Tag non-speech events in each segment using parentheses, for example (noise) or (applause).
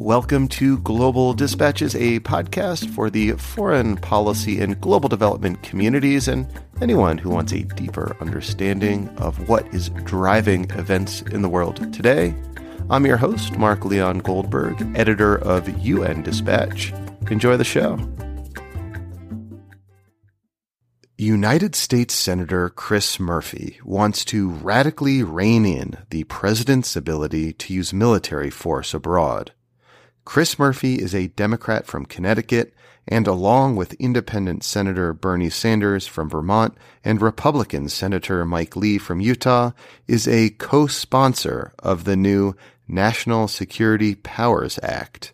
Welcome to Global Dispatches, a podcast for the foreign policy and global development communities and anyone who wants a deeper understanding of what is driving events in the world today. I'm your host, Mark Leon Goldberg, editor of UN Dispatch. Enjoy the show. United States Senator Chris Murphy wants to radically rein in the president's ability to use military force abroad. Chris Murphy is a Democrat from Connecticut and along with independent Senator Bernie Sanders from Vermont and Republican Senator Mike Lee from Utah, is a co-sponsor of the new National Security Powers Act.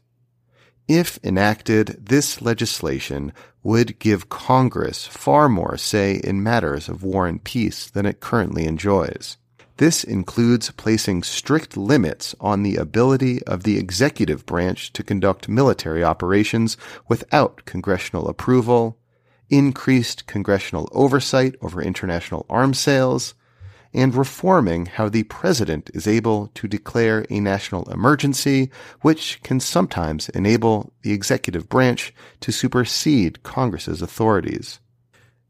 If enacted, this legislation would give Congress far more say in matters of war and peace than it currently enjoys. This includes placing strict limits on the ability of the executive branch to conduct military operations without congressional approval, increased congressional oversight over international arms sales, and reforming how the president is able to declare a national emergency, which can sometimes enable the executive branch to supersede Congress's authorities.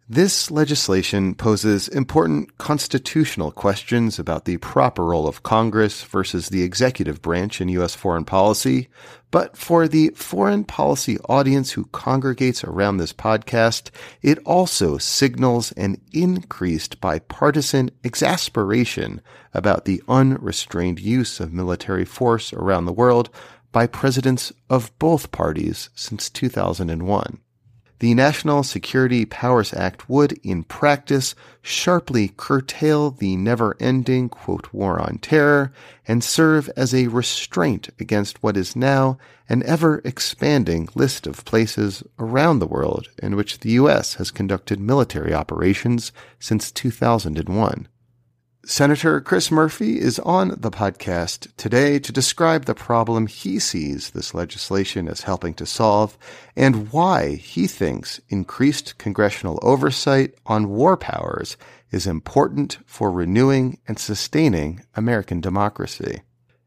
This legislation poses important constitutional questions about the proper role of Congress versus the executive branch in U.S. foreign policy, but for the foreign policy audience who congregates around this podcast, it also signals an increased bipartisan exasperation about the unrestrained use of military force around the world by presidents of both parties since 2001 the National Security Powers Act would, in practice, sharply curtail the never ending, war on terror and serve as a restraint against what is now an ever expanding list of places around the world in which the U.S. has conducted military operations since 2001. Senator Chris Murphy is on the podcast today to describe the problem he sees this legislation as helping to solve and why he thinks increased congressional oversight on war powers is important for renewing and sustaining American democracy.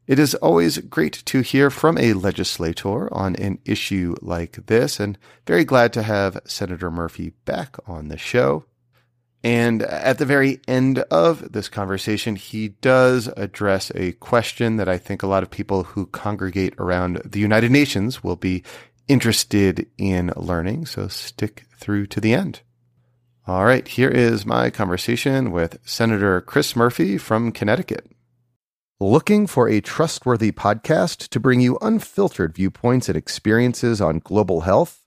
It is always great to hear from a legislator on an issue like this, and very glad to have Senator Murphy back on the show. And at the very end of this conversation, he does address a question that I think a lot of people who congregate around the United Nations will be interested in learning. So stick through to the end. All right, here is my conversation with Senator Chris Murphy from Connecticut. Looking for a trustworthy podcast to bring you unfiltered viewpoints and experiences on global health?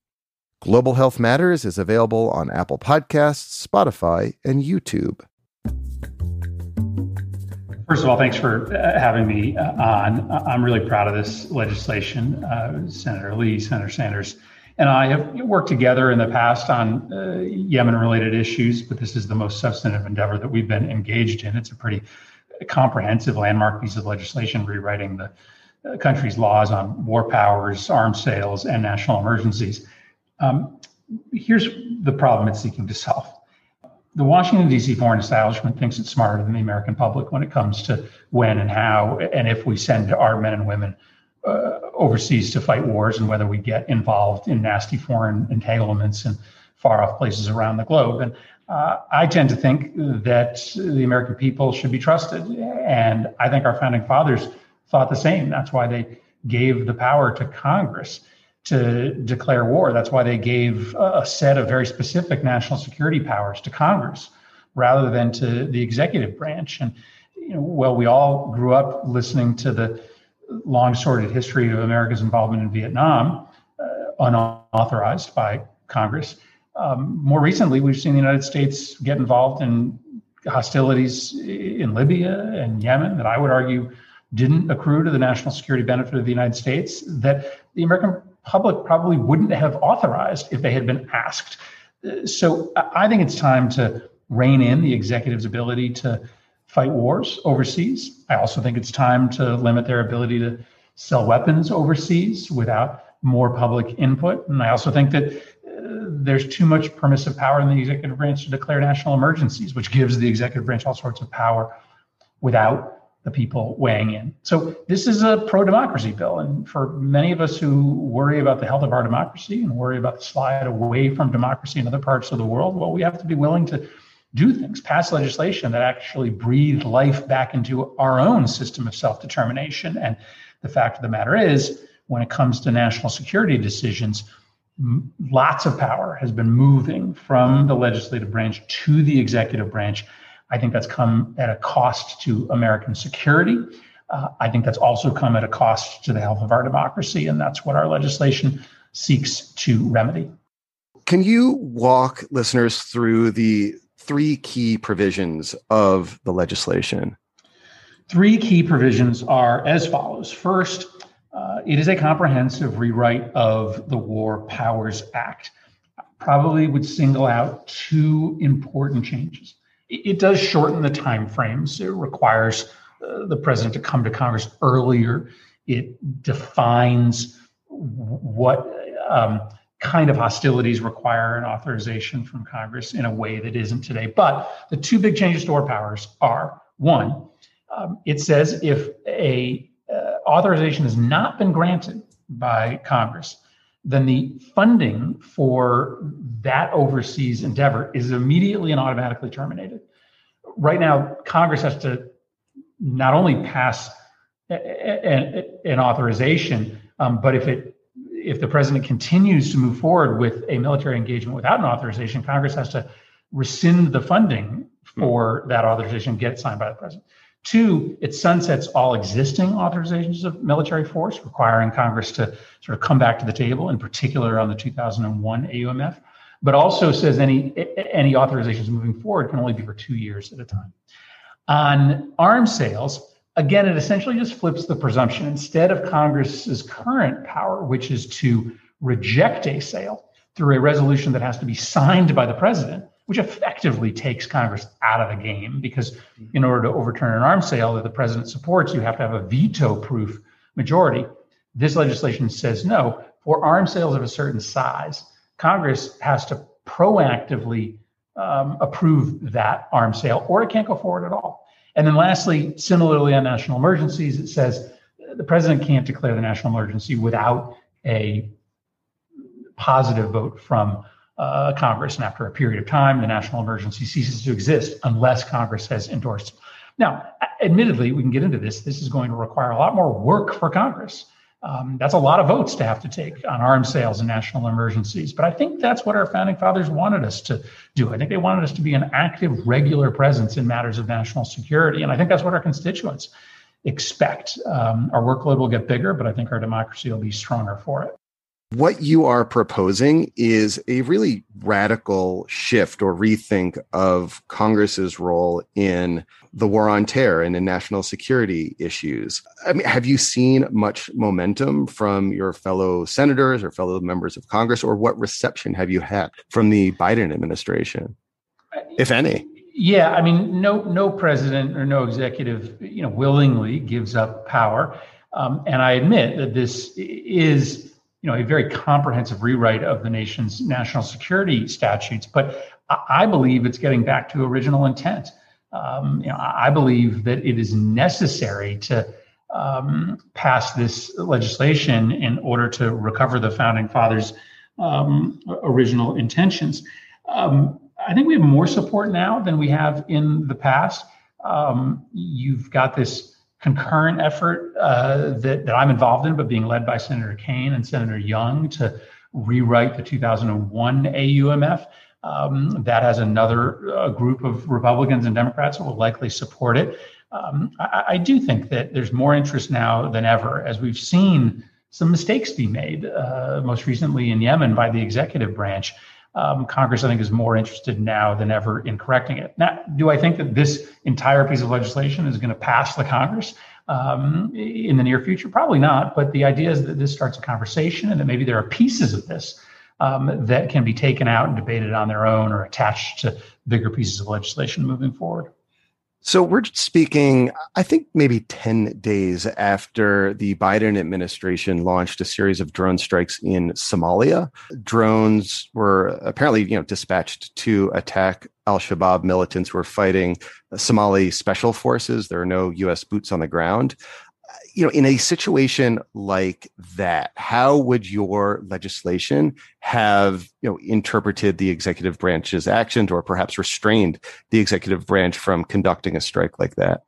Global Health Matters is available on Apple Podcasts, Spotify, and YouTube. First of all, thanks for uh, having me uh, on. I'm really proud of this legislation. Uh, Senator Lee, Senator Sanders, and I have worked together in the past on uh, Yemen related issues, but this is the most substantive endeavor that we've been engaged in. It's a pretty comprehensive landmark piece of legislation rewriting the uh, country's laws on war powers, arms sales, and national emergencies. Um, here's the problem it's seeking to solve. The Washington, D.C. foreign establishment thinks it's smarter than the American public when it comes to when and how and if we send our men and women uh, overseas to fight wars and whether we get involved in nasty foreign entanglements in far off places around the globe. And uh, I tend to think that the American people should be trusted. And I think our founding fathers thought the same. That's why they gave the power to Congress to declare war. That's why they gave a set of very specific national security powers to Congress rather than to the executive branch. And you know, well, we all grew up listening to the long sordid history of America's involvement in Vietnam, uh, unauthorized by Congress. Um, more recently, we've seen the United States get involved in hostilities in Libya and Yemen that I would argue didn't accrue to the national security benefit of the United States. That the American public probably wouldn't have authorized if they had been asked. So I think it's time to rein in the executive's ability to fight wars overseas. I also think it's time to limit their ability to sell weapons overseas without more public input. And I also think that uh, there's too much permissive power in the executive branch to declare national emergencies, which gives the executive branch all sorts of power without the people weighing in. So this is a pro-democracy bill, and for many of us who worry about the health of our democracy and worry about the slide away from democracy in other parts of the world, well, we have to be willing to do things, pass legislation that actually breathe life back into our own system of self determination. And the fact of the matter is, when it comes to national security decisions, lots of power has been moving from the legislative branch to the executive branch. I think that's come at a cost to American security. Uh, I think that's also come at a cost to the health of our democracy, and that's what our legislation seeks to remedy. Can you walk listeners through the three key provisions of the legislation? Three key provisions are as follows. First, uh, it is a comprehensive rewrite of the War Powers Act. Probably would single out two important changes. It, does shorten the time frames. It requires uh, the president to come to Congress earlier. It defines what um, kind of hostilities require an authorization from Congress in a way that isn't today. But the two big changes to our powers are one, um, it says if a uh, authorization has not been granted by Congress, then the funding for that overseas endeavor is immediately and automatically terminated. Right now, Congress has to not only pass a, a, an authorization, um, but if it if the president continues to move forward with a military engagement without an authorization, Congress has to rescind the funding for that authorization get signed by the president. Two, it sunsets all existing authorizations of military force, requiring Congress to sort of come back to the table, in particular on the 2001 AUMF, but also says any any authorizations moving forward can only be for two years at a time. On arms sales, again, it essentially just flips the presumption. Instead of Congress's current power, which is to reject a sale through a resolution that has to be signed by the president, which effectively takes Congress out of the game because in order to overturn an arms sale that the president supports, you have to have a veto proof majority. This legislation says no. For arms sales of a certain size, Congress has to proactively um, approve that arms sale or it can't go forward at all. And then lastly, similarly on national emergencies, it says the president can't declare the national emergency without a positive vote from uh, Congress. And after a period of time, the national emergency ceases to exist unless Congress has endorsed. Now, admittedly, we can get into this. This is going to require a lot more work for Congress. Um, that's a lot of votes to have to take on arms sales and national emergencies. But I think that's what our founding fathers wanted us to do. I think they wanted us to be an active, regular presence in matters of national security. And I think that's what our constituents expect. Um, our workload will get bigger, but I think our democracy will be stronger for it. What you are proposing is a really radical shift or rethink of Congress's role in the war on terror and in national security issues. I mean, have you seen much momentum from your fellow senators or fellow members of Congress, or what reception have you had from the Biden administration, if any? Yeah, I mean, no, no president or no executive, you know, willingly gives up power, um, and I admit that this is you know, a very comprehensive rewrite of the nation's national security statutes. But I believe it's getting back to original intent. Um, you know, I believe that it is necessary to um, pass this legislation in order to recover the founding fathers' um, original intentions. Um, I think we have more support now than we have in the past. Um, you've got this concurrent effort uh, that, that I'm involved in, but being led by Senator Kaine and Senator Young to rewrite the 2001 AUMF. Um, that has another uh, group of Republicans and Democrats that will likely support it. Um, I, I, do think that there's more interest now than ever, as we've seen some mistakes be made, uh, most recently in Yemen by the executive branch. Um, Congress, I think, is more interested now than ever in correcting it. Now, do I think that this entire piece of legislation is going to pass the Congress? um, in the near future? Probably not. But the idea is that this starts a conversation and that maybe there are pieces of this um, that can be taken out and debated on their own or attached to bigger pieces of legislation moving forward. So we're speaking, I think maybe 10 days after the Biden administration launched a series of drone strikes in Somalia. Drones were apparently, you know, dispatched to attack al-Shabaab militants who were fighting Somali special forces. There are no US boots on the ground you know, in a situation like that, how would your legislation have, you know, interpreted the executive branch's actions or perhaps restrained the executive branch from conducting a strike like that?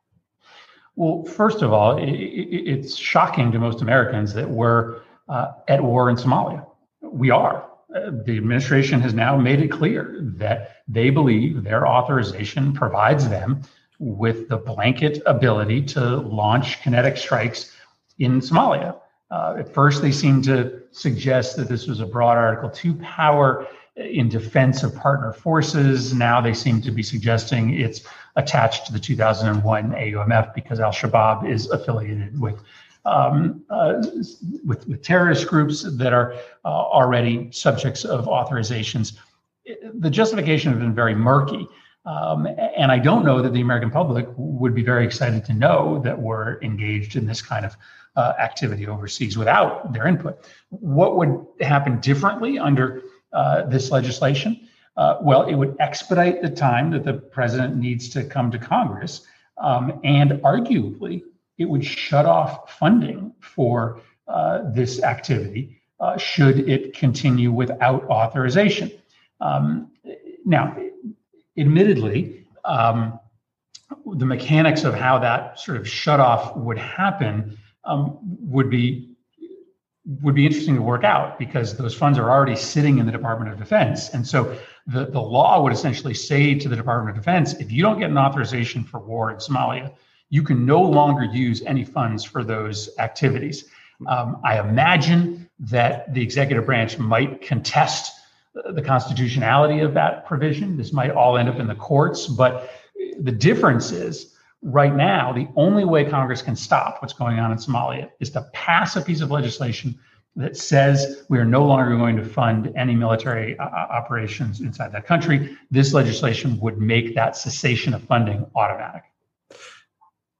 Well, first of all, it's shocking to most Americans that we're uh, at war in Somalia. We are. Uh, the administration has now made it clear that they believe their authorization provides them with the blanket ability to launch kinetic strikes in Somalia. Uh, at first, they seemed to suggest that this was a broad Article 2 power in defense of partner forces. Now they seem to be suggesting it's attached to the 2001 AUMF because Al Shabaab is affiliated with. Um, uh, with, with terrorist groups that are uh, already subjects of authorizations. The justification has been very murky. Um, and I don't know that the American public would be very excited to know that we're engaged in this kind of uh, activity overseas without their input. What would happen differently under uh, this legislation? Uh, well, it would expedite the time that the president needs to come to Congress, um, and arguably, it would shut off funding for uh, this activity uh, should it continue without authorization. Um, now, admittedly, um, the mechanics of how that sort of shut off would happen um, would be would be interesting to work out because those funds are already sitting in the Department of Defense. And so the, the law would essentially say to the Department of Defense, if you don't get an authorization for war in Somalia, you can no longer use any funds for those activities. Um, I imagine that the executive branch might contest the constitutionality of that provision. This might all end up in the courts, but the difference is right now, the only way Congress can stop what's going on in Somalia is to pass a piece of legislation that says we are no longer going to fund any military uh, uh operations inside that country. This legislation would make that cessation of funding automatic.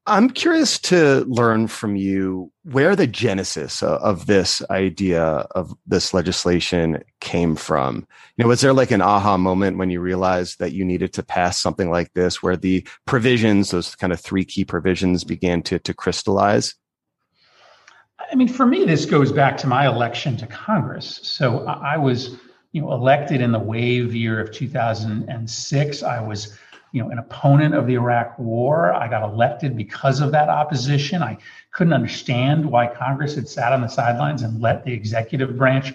I'm curious to learn from you where the genesis of this idea of this legislation came from. You know, was there like an aha moment when you realized that you needed to pass something like this, where the provisions, those kind of three key provisions, began to to crystallize? I mean, for me, this goes back to my election to Congress. So I was, you know, elected in the wave year of 2006. I was you know, an opponent of the Iraq War. I got elected because of that opposition. I couldn't understand why Congress had sat on the sidelines and let the executive branch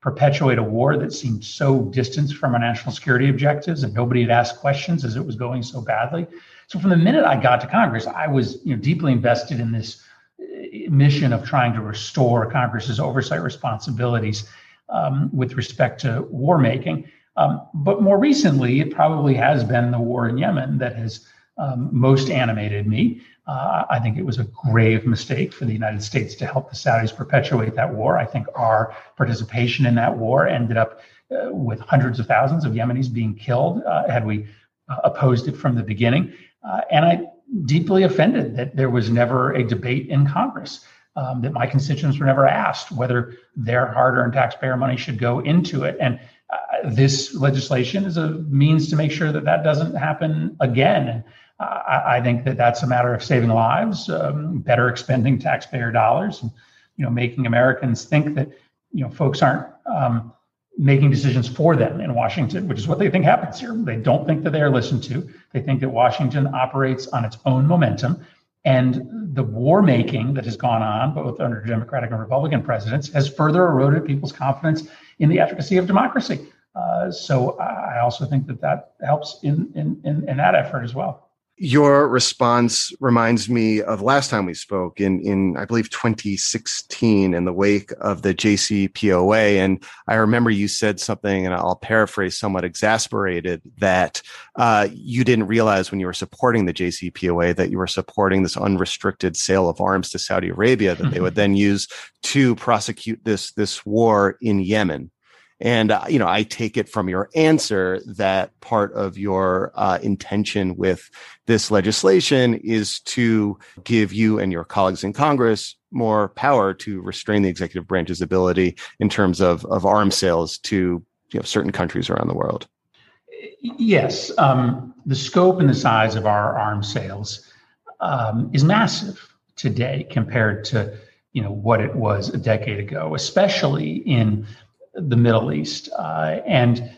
perpetuate a war that seemed so distant from our national security objectives and nobody had asked questions as it was going so badly. So from the minute I got to Congress, I was you know deeply invested in this uh, mission of trying to restore Congress's oversight responsibilities um, with respect to war making. Um, but more recently, it probably has been the war in Yemen that has um, most animated me. Uh, I think it was a grave mistake for the United States to help the Saudis perpetuate that war. I think our participation in that war ended up uh, with hundreds of thousands of Yemenis being killed uh, had we uh, opposed it from the beginning. Uh, and I deeply offended that there was never a debate in Congress. Um, that my constituents were never asked whether their hard-earned taxpayer money should go into it. And uh, this legislation is a means to make sure that that doesn't happen again. Uh, I, I, think that that's a matter of saving lives, um, better expending taxpayer dollars, and you know, making Americans think that you know folks aren't um, making decisions for them in Washington, which is what they think happens here. They don't think that they are listened to. They think that Washington operates on its own momentum. And the war making that has gone on, both under Democratic and Republican presidents, has further eroded people's confidence in the efficacy of democracy. Uh, so I also think that that helps in, in, in, in that effort as well. Your response reminds me of last time we spoke in, in I believe 2016 in the wake of the JCPOA. And I remember you said something, and I'll paraphrase somewhat exasperated, that uh, you didn't realize when you were supporting the JCPOA that you were supporting this unrestricted sale of arms to Saudi Arabia that they would (laughs) then use to prosecute this, this war in Yemen. And, uh, you know, I take it from your answer that part of your uh, intention with this legislation is to give you and your colleagues in Congress more power to restrain the executive branch's ability in terms of, of arms sales to you know, certain countries around the world. Yes. Um, the scope and the size of our arms sales um, is massive today compared to you know what it was a decade ago, especially in the Middle East. Uh, and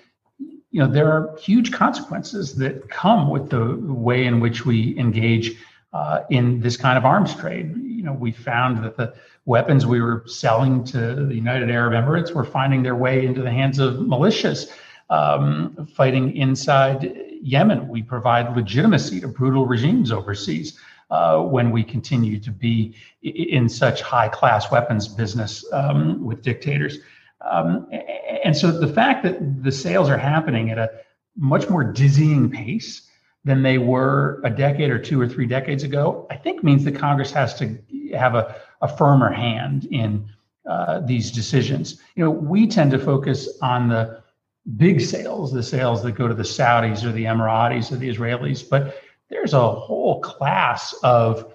you know there are huge consequences that come with the way in which we engage uh, in this kind of arms trade. You know, we found that the weapons we were selling to the United Arab Emirates were finding their way into the hands of militias um, fighting inside Yemen. We provide legitimacy to brutal regimes overseas. Uh, when we continue to be in such high class weapons business um, with dictators. Um, and so the fact that the sales are happening at a much more dizzying pace than they were a decade or two or three decades ago, I think means that Congress has to have a, a firmer hand in uh, these decisions. You know, we tend to focus on the big sales, the sales that go to the Saudis or the Emiratis or the Israelis, but there's a whole class of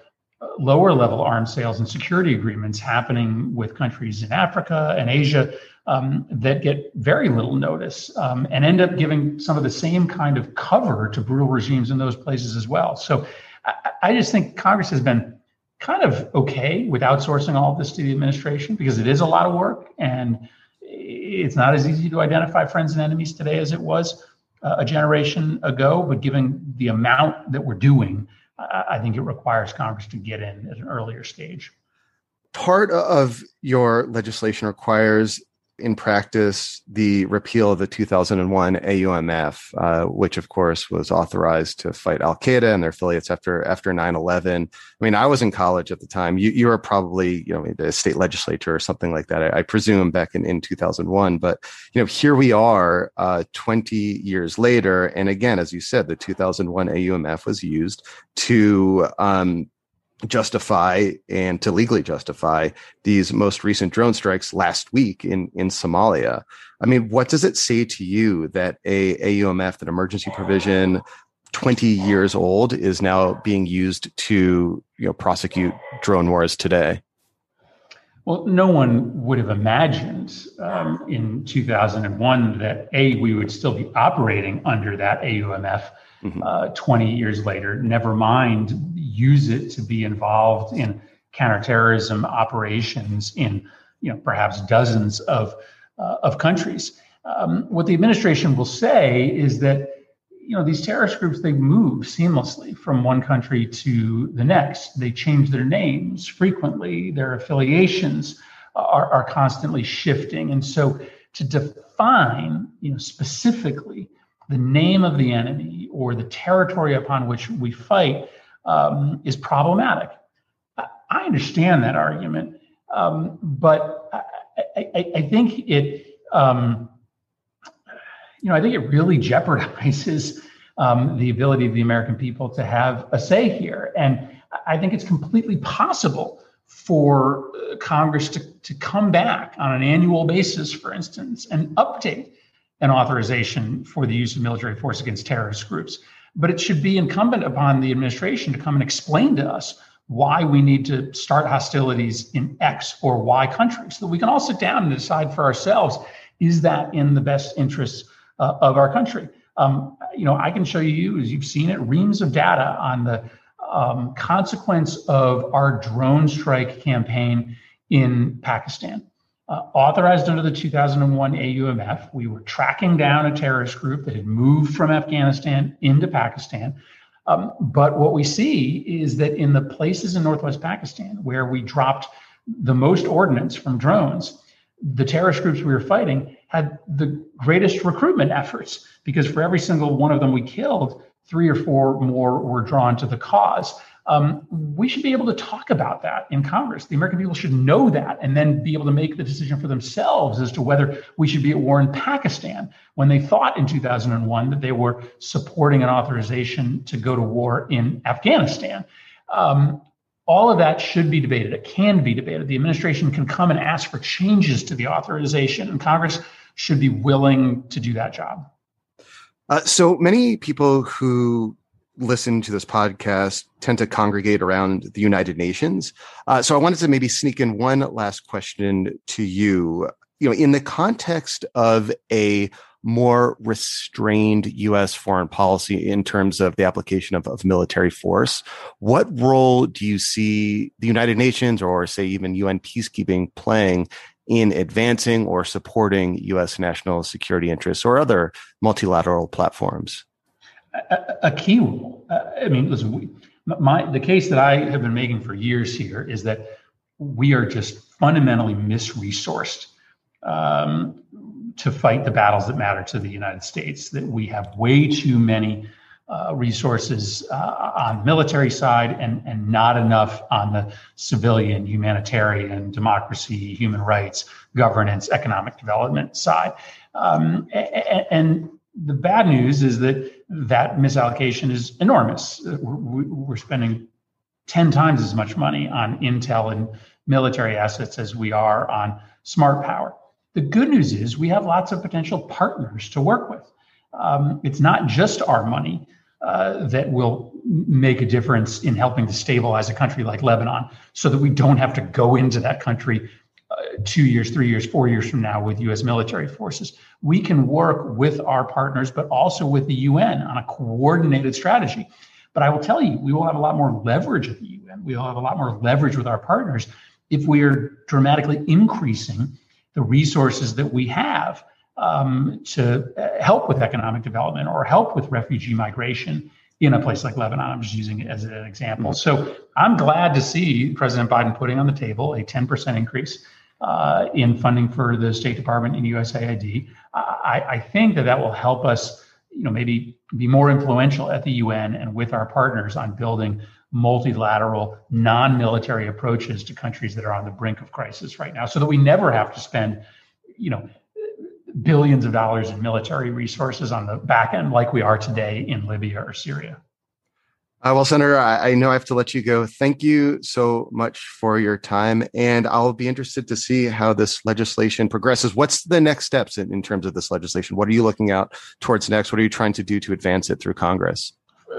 lower level arms sales and security agreements happening with countries in Africa and Asia um, that get very little notice um, and end up giving some of the same kind of cover to brutal regimes in those places as well. So I, I just think Congress has been kind of okay with outsourcing all of this to the administration because it is a lot of work and it's not as easy to identify friends and enemies today as it was uh, a generation ago. But given the amount that we're doing, I, I think it requires Congress to get in at an earlier stage. Part of your legislation requires in practice the repeal of the 2001 AUMF, uh, which of course was authorized to fight Al Qaeda and their affiliates after after 9/11. I mean, I was in college at the time. You you were probably you know a state legislature or something like that. I, I presume back in in 2001. But you know, here we are, uh, 20 years later, and again, as you said, the 2001 AUMF was used to um, justify and to legally justify these most recent drone strikes last week in in Somalia. I mean, what does it say to you that a AUMF, that emergency provision, 20 years old, is now being used to you know prosecute drone wars today? Well, no one would have imagined um, in 2001 that a we would still be operating under that AUMF mm-hmm. uh, 20 years later. Never mind use it to be involved in counterterrorism operations in you know perhaps dozens of uh, of countries. Um, what the administration will say is that you know these terrorist groups they move seamlessly from one country to the next. They change their names frequently. Their affiliations are, are constantly shifting, and so to define you know specifically the name of the enemy or the territory upon which we fight um, is problematic. I understand that argument, um, but I, I, I, think it, um, you know, I think it really jeopardizes um, the ability of the American people to have a say here. And I think it's completely possible for uh, Congress to, to come back on an annual basis, for instance, and update an authorization for the use of military force against terrorist groups. But it should be incumbent upon the administration to come and explain to us why we need to start hostilities in X or Y country so that we can all sit down and decide for ourselves is that in the best interests uh, of our country? Um, you know, I can show you, as you've seen it, reams of data on the um, consequence of our drone strike campaign in Pakistan uh, authorized under the 2001 AUMF. We were tracking down a terrorist group that had moved from Afghanistan into Pakistan. Um, but what we see is that in the places in Northwest Pakistan where we dropped the most ordnance from drones, the terrorist groups we were fighting had the greatest recruitment efforts because for every single one of them we killed, three or four more were drawn to the cause. Um, we should be able to talk about that in Congress. The American people should know that and then be able to make the decision for themselves as to whether we should be at war in Pakistan when they thought in 2001 that they were supporting an authorization to go to war in Afghanistan. Um, all of that should be debated. It can be debated. The administration can come and ask for changes to the authorization, and Congress should be willing to do that job. Uh, so many people who listen to this podcast tend to congregate around the United Nations. Uh, so I wanted to maybe sneak in one last question to you. You know, in the context of a more restrained U.S. foreign policy in terms of the application of, of military force, what role do you see the United Nations or, say, even UN peacekeeping playing in advancing or supporting U.S. national security interests or other multilateral platforms? A, a key role. Uh, I mean, listen, we, my the case that I have been making for years here is that we are just fundamentally misresourced um, to fight the battles that matter to the United States. That we have way too many uh, resources uh, on military side and, and not enough on the civilian, humanitarian, democracy, human rights, governance, economic development side. Um, and, and, the bad news is that that misallocation is enormous. We're spending 10 times as much money on intel and military assets as we are on smart power. The good news is we have lots of potential partners to work with. Um, it's not just our money uh, that will make a difference in helping to stabilize a country like Lebanon so that we don't have to go into that country uh, two years, three years, four years from now with US military forces. We can work with our partners, but also with the UN on a coordinated strategy. But I will tell you, we will have a lot more leverage at the UN. We will have a lot more leverage with our partners if we are dramatically increasing the resources that we have um, to help with economic development or help with refugee migration in a place like Lebanon. I'm just using it as an example. So I'm glad to see President Biden putting on the table a 10% increase uh, in funding for the State Department and USAID. I, I think that that will help us, you know, maybe be more influential at the UN and with our partners on building multilateral, non-military approaches to countries that are on the brink of crisis right now, so that we never have to spend, you know, billions of dollars in military resources on the back end, like we are today in Libya or Syria. Uh, well, Senator, I, I, know I have to let you go. Thank you so much for your time. And I'll be interested to see how this legislation progresses. What's the next steps in, in terms of this legislation? What are you looking out towards next? What are you trying to do to advance it through Congress?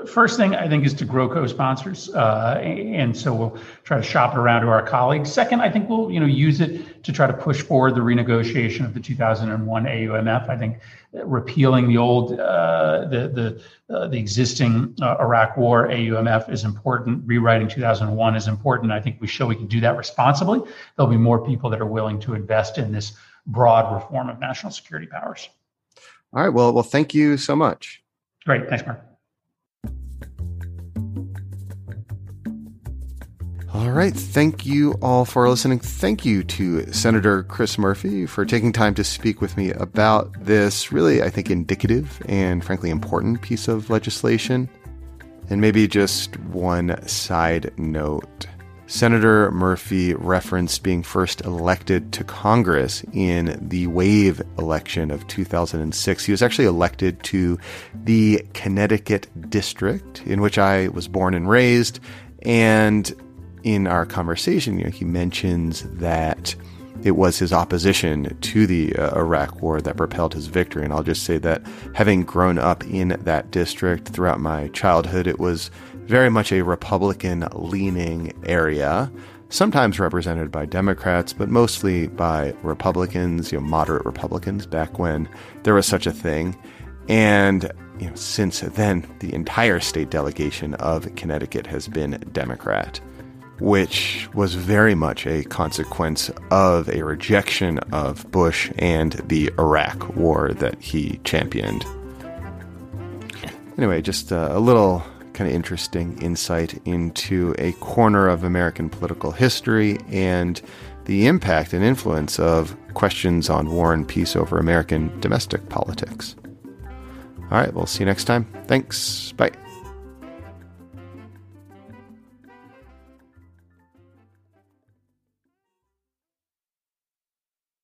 First thing I think is to grow co-sponsors, uh, and so we'll try to shop it around to our colleagues. Second, I think we'll you know use it to try to push forward the renegotiation of the 2001 AUMF. I think repealing the old uh, the the uh, the existing uh, Iraq War AUMF is important. Rewriting 2001 is important. I think we show we can do that responsibly. There'll be more people that are willing to invest in this broad reform of national security powers. All right. Well, well, thank you so much. Great. Thanks, Mark. All right. Thank you all for listening. Thank you to Senator Chris Murphy for taking time to speak with me about this really, I think, indicative and frankly important piece of legislation. And maybe just one side note. Senator Murphy referenced being first elected to Congress in the wave election of 2006. He was actually elected to the Connecticut district in which I was born and raised. And in our conversation, you know, he mentions that it was his opposition to the uh, Iraq War that propelled his victory. And I'll just say that having grown up in that district throughout my childhood, it was very much a Republican leaning area, sometimes represented by Democrats, but mostly by Republicans, you know, moderate Republicans back when there was such a thing. And you know, since then, the entire state delegation of Connecticut has been Democrat which was very much a consequence of a rejection of Bush and the Iraq war that he championed. Anyway, just a, a little kind of interesting insight into a corner of American political history and the impact and influence of questions on war and peace over American domestic politics. All right, we'll see you next time. Thanks. Bye.